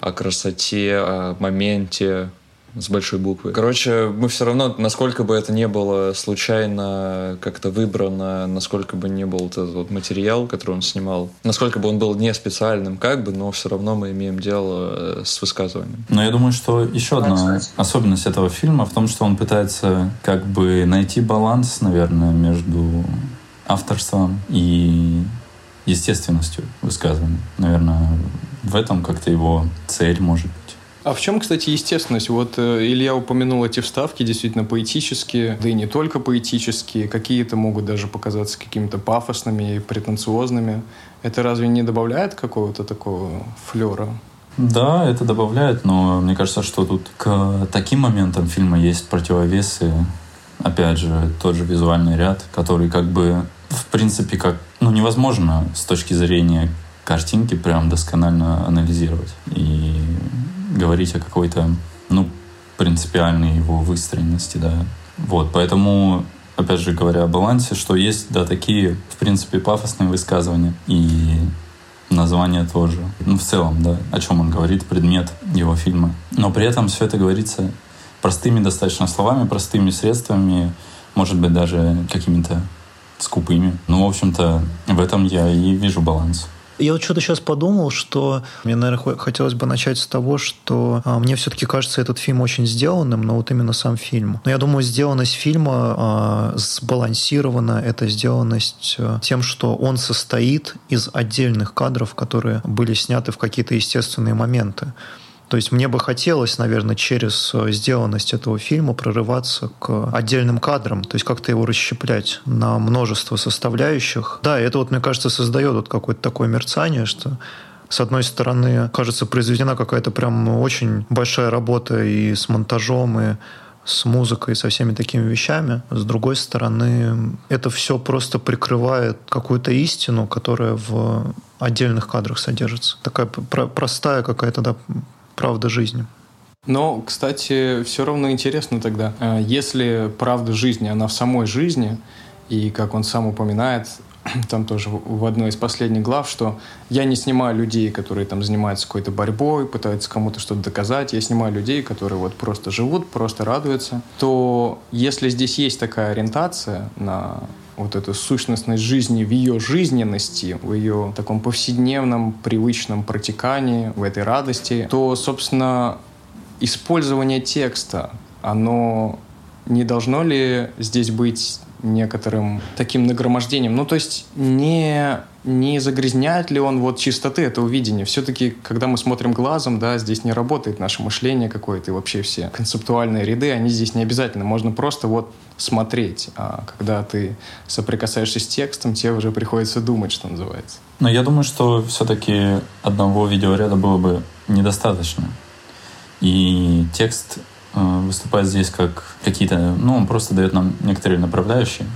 о красоте, о моменте, с большой буквы. Короче, мы все равно, насколько бы это не было случайно как-то выбрано, насколько бы не был этот вот материал, который он снимал, насколько бы он был не специальным, как бы, но все равно мы имеем дело э, с высказыванием. Но я думаю, что еще одна особенность этого фильма в том, что он пытается как бы найти баланс, наверное, между авторством и естественностью высказывания. Наверное, в этом как-то его цель может быть. А в чем, кстати, естественность? Вот э, Илья упомянул эти вставки, действительно поэтические, да и не только поэтические, какие-то могут даже показаться какими-то пафосными и претенциозными. Это разве не добавляет какого-то такого флера? Да, это добавляет, но мне кажется, что тут к таким моментам фильма есть противовесы. Опять же, тот же визуальный ряд, который как бы в принципе как ну, невозможно с точки зрения картинки прям досконально анализировать. И говорить о какой-то, ну, принципиальной его выстроенности, да. Вот, поэтому, опять же говоря о балансе, что есть, да, такие, в принципе, пафосные высказывания и название тоже. Ну, в целом, да, о чем он говорит, предмет его фильма. Но при этом все это говорится простыми достаточно словами, простыми средствами, может быть, даже какими-то скупыми. Ну, в общем-то, в этом я и вижу баланс. Я вот что-то сейчас подумал, что мне, наверное, хотелось бы начать с того, что а, мне все-таки кажется этот фильм очень сделанным, но вот именно сам фильм. Но я думаю, сделанность фильма а, сбалансирована, это сделанность а, тем, что он состоит из отдельных кадров, которые были сняты в какие-то естественные моменты. То есть мне бы хотелось, наверное, через э, сделанность этого фильма прорываться к отдельным кадрам, то есть как-то его расщеплять на множество составляющих. Да, это вот, мне кажется, создает вот какое-то такое мерцание, что с одной стороны, кажется, произведена какая-то прям очень большая работа и с монтажом, и с музыкой, со всеми такими вещами. С другой стороны, это все просто прикрывает какую-то истину, которая в отдельных кадрах содержится. Такая простая какая-то да, правда жизни. Но, кстати, все равно интересно тогда, э, если правда жизни, она в самой жизни, и как он сам упоминает, там тоже в одной из последних глав, что я не снимаю людей, которые там занимаются какой-то борьбой, пытаются кому-то что-то доказать, я снимаю людей, которые вот просто живут, просто радуются, то если здесь есть такая ориентация на вот эту сущностность жизни в ее жизненности, в ее таком повседневном, привычном протекании, в этой радости, то, собственно, использование текста, оно не должно ли здесь быть некоторым таким нагромождением? Ну, то есть не не загрязняет ли он вот чистоты этого видения? Все-таки, когда мы смотрим глазом, да, здесь не работает наше мышление какое-то, и вообще все концептуальные ряды, они здесь не обязательно. Можно просто вот смотреть. А когда ты соприкасаешься с текстом, тебе уже приходится думать, что называется. Но я думаю, что все-таки одного видеоряда было бы недостаточно. И текст выступает здесь как какие-то... Ну, он просто дает нам некоторые направляющие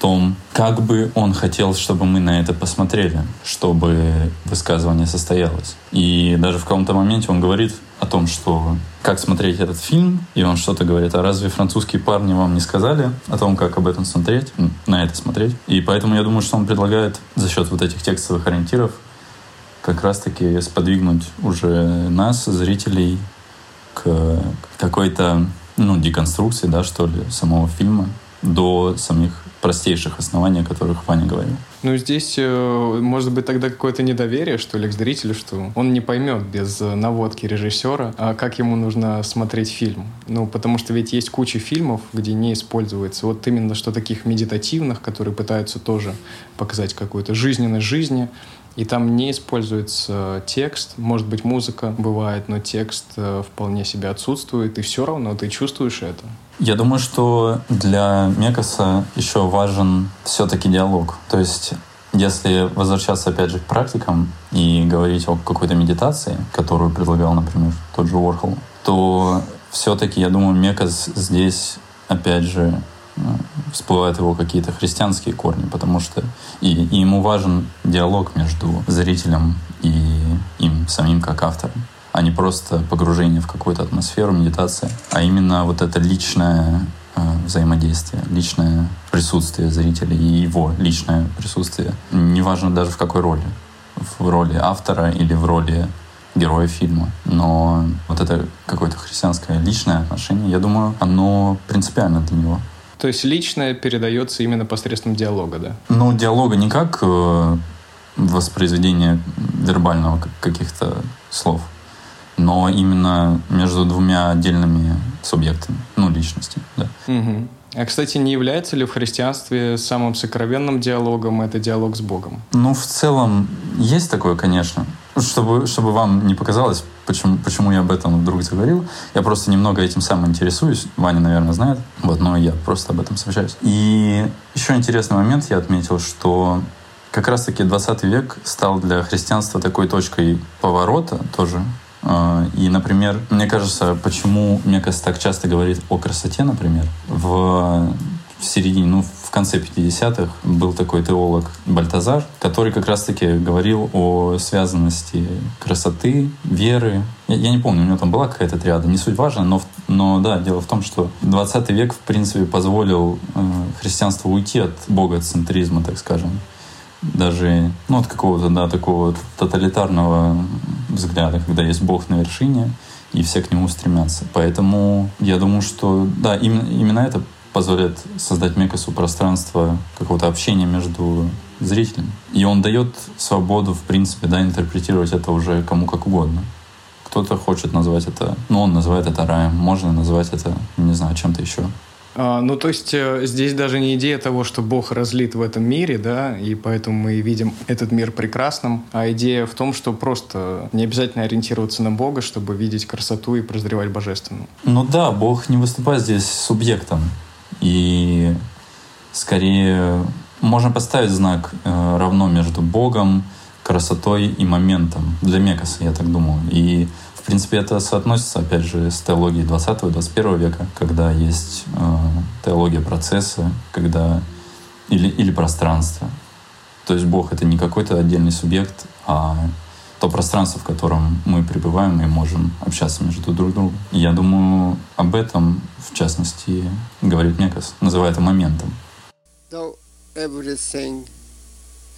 том, как бы он хотел, чтобы мы на это посмотрели, чтобы высказывание состоялось. И даже в каком-то моменте он говорит о том, что как смотреть этот фильм, и он что-то говорит, а разве французские парни вам не сказали о том, как об этом смотреть, на это смотреть? И поэтому я думаю, что он предлагает за счет вот этих текстовых ориентиров как раз-таки сподвигнуть уже нас, зрителей, к какой-то ну, деконструкции, да, что ли, самого фильма до самих простейших оснований, о которых Ваня говорил. Ну, здесь э, может быть тогда какое-то недоверие, что ли, к зрителю, что он не поймет без наводки режиссера, а как ему нужно смотреть фильм. Ну, потому что ведь есть куча фильмов, где не используется вот именно что таких медитативных, которые пытаются тоже показать какую-то жизненность жизни, и там не используется текст, может быть, музыка бывает, но текст э, вполне себе отсутствует, и все равно ты чувствуешь это. Я думаю, что для Мекаса еще важен все-таки диалог. То есть если возвращаться опять же к практикам и говорить о какой-то медитации, которую предлагал, например, тот же Уорхол, то все-таки, я думаю, Мекас здесь, опять же, всплывают его какие-то христианские корни, потому что и, и ему важен диалог между зрителем и им самим как автором, а не просто погружение в какую-то атмосферу, медитация, а именно вот это личное э, взаимодействие, личное присутствие зрителя и его личное присутствие. Неважно даже в какой роли. В роли автора или в роли героя фильма. Но вот это какое-то христианское личное отношение, я думаю, оно принципиально для него. То есть личное передается именно посредством диалога, да? Ну, диалога не как э, воспроизведение вербального каких-то слов, но именно между двумя отдельными субъектами, ну, личности, да. Угу. А, кстати, не является ли в христианстве самым сокровенным диалогом это диалог с Богом? Ну, в целом, есть такое, конечно. Чтобы, чтобы вам не показалось, почему, почему я об этом вдруг заговорил, я просто немного этим самым интересуюсь. Ваня, наверное, знает. Вот, но я просто об этом сообщаюсь. И еще интересный момент я отметил, что как раз-таки 20 век стал для христианства такой точкой поворота тоже. А, и, например, мне кажется, почему Мекас так часто говорит о красоте, например, в в середине, ну, в конце 50-х был такой теолог Бальтазар, который как раз-таки говорил о связанности красоты, веры. Я, я не помню, у него там была какая-то триада, не суть важно, но, но да, дело в том, что 20 век, в принципе, позволил э, христианству уйти от богоцентризма, так скажем даже ну, от какого-то да, такого тоталитарного взгляда, когда есть Бог на вершине, и все к нему стремятся. Поэтому я думаю, что да, именно, именно это позволяет создать Мекасу пространство какого-то общения между зрителем. И он дает свободу, в принципе, да, интерпретировать это уже кому как угодно. Кто-то хочет назвать это, ну, он называет это раем, можно назвать это, не знаю, чем-то еще. А, ну, то есть э, здесь даже не идея того, что Бог разлит в этом мире, да, и поэтому мы видим этот мир прекрасным, а идея в том, что просто не обязательно ориентироваться на Бога, чтобы видеть красоту и прозревать божественную. Ну да, Бог не выступает здесь субъектом. И скорее можно поставить знак э, равно между Богом, красотой и моментом. Для Мекаса, я так думаю. И в принципе, это соотносится, опять же, с теологией 20-21 века, когда есть э, теология процесса, когда или, или пространство. То есть Бог — это не какой-то отдельный субъект, а то пространство, в котором мы пребываем и можем общаться между друг другом. Я думаю, об этом, в частности, говорит Мекас, называя это моментом. Though everything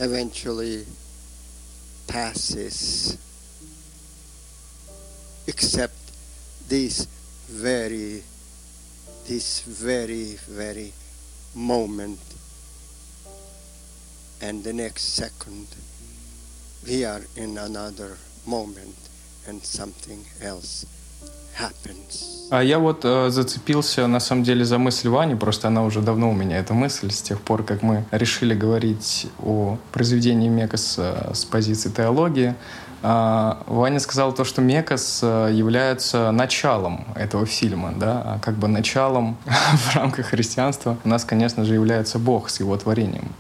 eventually passes, except this very, this very, very moment and the next second we are in another moment and something else. А я вот э, зацепился на самом деле за мысль Вани, просто она уже давно у меня эта мысль, с тех пор, как мы решили говорить о произведении Мекаса с позиции теологии. Э, Ваня сказал то, что Мекас э, является началом этого фильма, да, а как бы началом в рамках христианства у нас, конечно же, является Бог с его творением.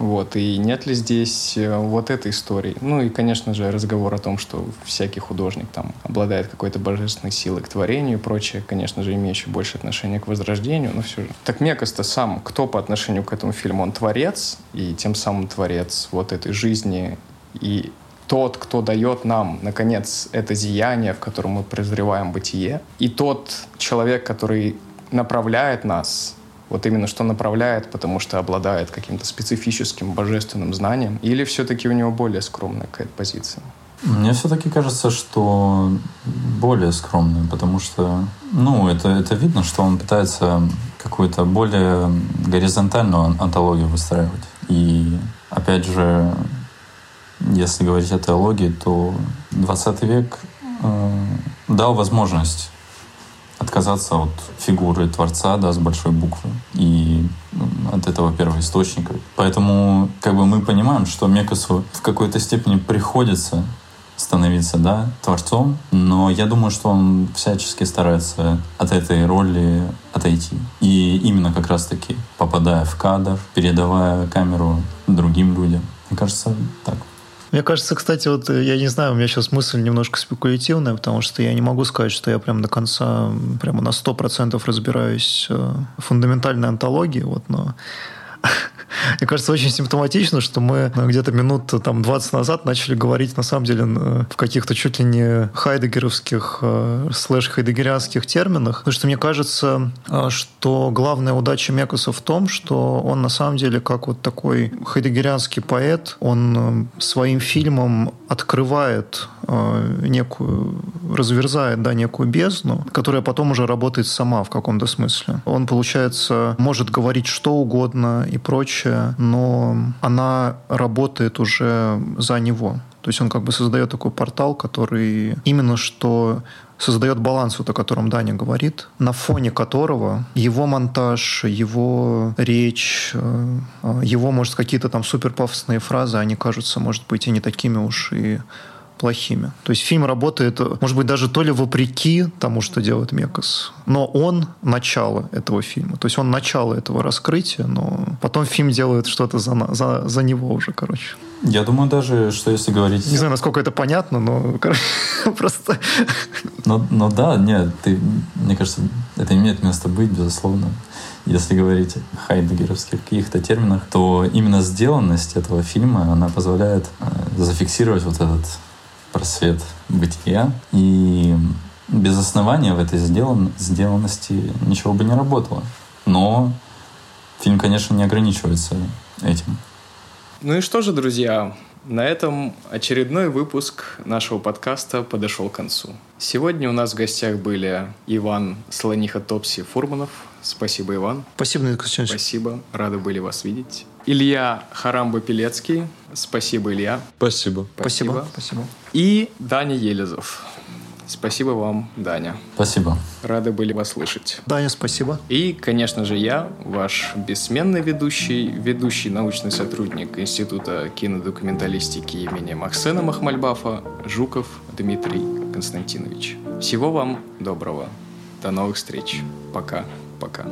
Вот, и нет ли здесь э, вот этой истории? Ну и, конечно же, разговор о том, что всякий художник там обладает какой-то божественной силой к творению и прочее, конечно же, имеющий больше отношения к возрождению, но все же. Так Мекас-то сам, кто по отношению к этому фильму? Он творец, и тем самым творец вот этой жизни, и тот, кто дает нам, наконец, это зияние, в котором мы прозреваем бытие, и тот человек, который направляет нас вот именно что направляет, потому что обладает каким-то специфическим божественным знанием, или все-таки у него более скромная какая-то позиция? Мне все-таки кажется, что более скромный, потому что, ну, это, это видно, что он пытается какую-то более горизонтальную антологию выстраивать. И, опять же, если говорить о теологии, то 20 век э, дал возможность отказаться от фигуры Творца, да, с большой буквы, и от этого первоисточника. Поэтому как бы мы понимаем, что Мекасу в какой-то степени приходится становиться, да, творцом, но я думаю, что он всячески старается от этой роли отойти. И именно как раз-таки попадая в кадр, передавая камеру другим людям. Мне кажется, так. Мне кажется, кстати, вот э, я не знаю, у меня сейчас мысль немножко спекулятивная, потому что я не могу сказать, что я прям до конца, прямо на 100% разбираюсь э, в фундаментальной антологии, вот, но мне кажется, очень симптоматично, что мы э, где-то минут там 20 назад начали говорить, на самом деле, э, в каких-то чуть ли не хайдегеровских э, слэш-хайдегерианских терминах. Потому что мне кажется, что главная удача Мекуса в том, что он на самом деле как вот такой хайдегерианский поэт, он своим фильмом открывает э, некую, разверзает, да, некую бездну, которая потом уже работает сама в каком-то смысле. Он, получается, может говорить что угодно и прочее, но она работает уже за него. То есть он как бы создает такой портал, который именно что создает баланс, вот о котором Даня говорит, на фоне которого его монтаж, его речь, э, его, может, какие-то там супер пафосные фразы, они кажутся, может быть, и не такими уж и плохими. То есть фильм работает, может быть, даже то ли вопреки тому, что делает Мекас, но он начало этого фильма. То есть он начало этого раскрытия, но потом фильм делает что-то за, за, за него уже, короче. Я думаю даже, что если говорить... Не знаю, насколько это понятно, но короче, просто... Ну, ну да, нет, ты, мне кажется, это имеет место быть, безусловно. Если говорить о хайдегеровских каких-то терминах, то именно сделанность этого фильма, она позволяет э, зафиксировать вот этот просвет бытия. И без основания в этой сделан, сделанности ничего бы не работало. Но фильм, конечно, не ограничивается этим. Ну и что же, друзья, на этом очередной выпуск нашего подкаста подошел к концу. Сегодня у нас в гостях были Иван Слониха Топси Фурманов. Спасибо, Иван. Спасибо, Николай Спасибо, рады были вас видеть. Илья Харамба-Пелецкий. Спасибо, Илья. Спасибо. Спасибо. Спасибо. И Даня Елизов. Спасибо вам, Даня. Спасибо. Рады были вас слышать. Даня, спасибо. И, конечно же, я, ваш бессменный ведущий, ведущий научный сотрудник Института кинодокументалистики имени Максена Махмальбафа, Жуков Дмитрий Константинович. Всего вам доброго. До новых встреч. Пока. Пока.